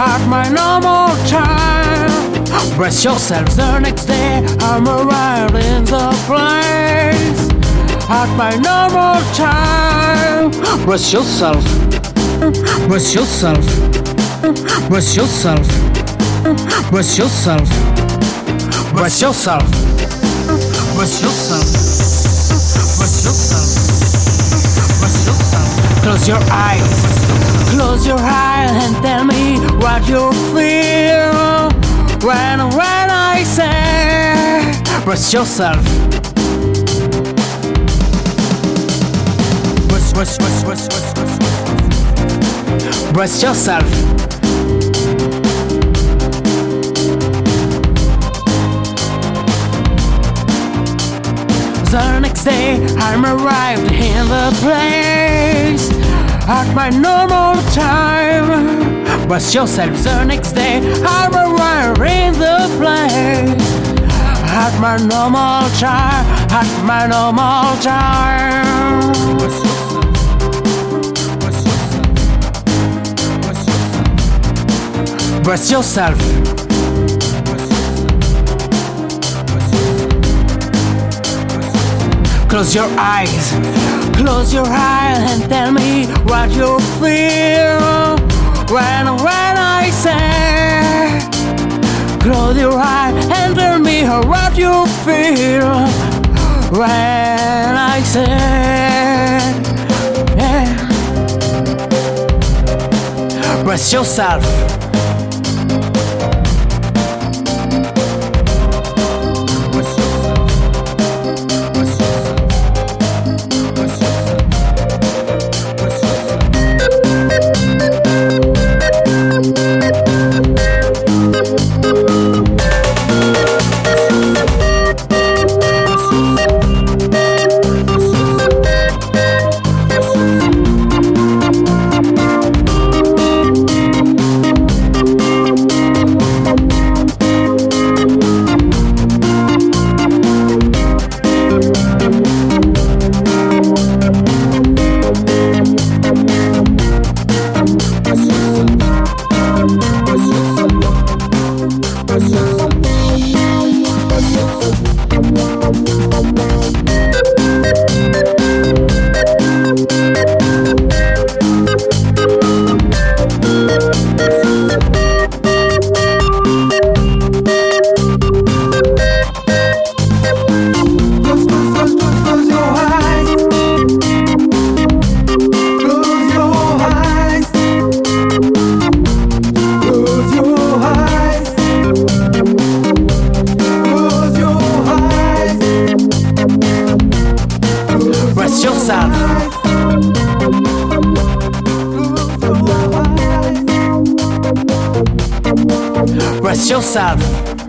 at my normal time. Brace yourself. The next day I'm arrived in the place at my normal time. Brace yourself. Brace yourself. Brace yourself. Brace yourself. Brace yourself. Brace yourself. Brace yourself. Close your eyes, close your eyes brace yourself. Brace, brace, brace, brace, brace. Brace yourself. The next day I'm arrived in the place at my normal time. Brace yourself. The next day I'm my normal time. At my normal time. Brace yourself. Close your eyes, close your eyes and tell me what you feel when when I say. Close your eyes feel when I say. Yeah. Yourself. Close your eyes. Brace yourself.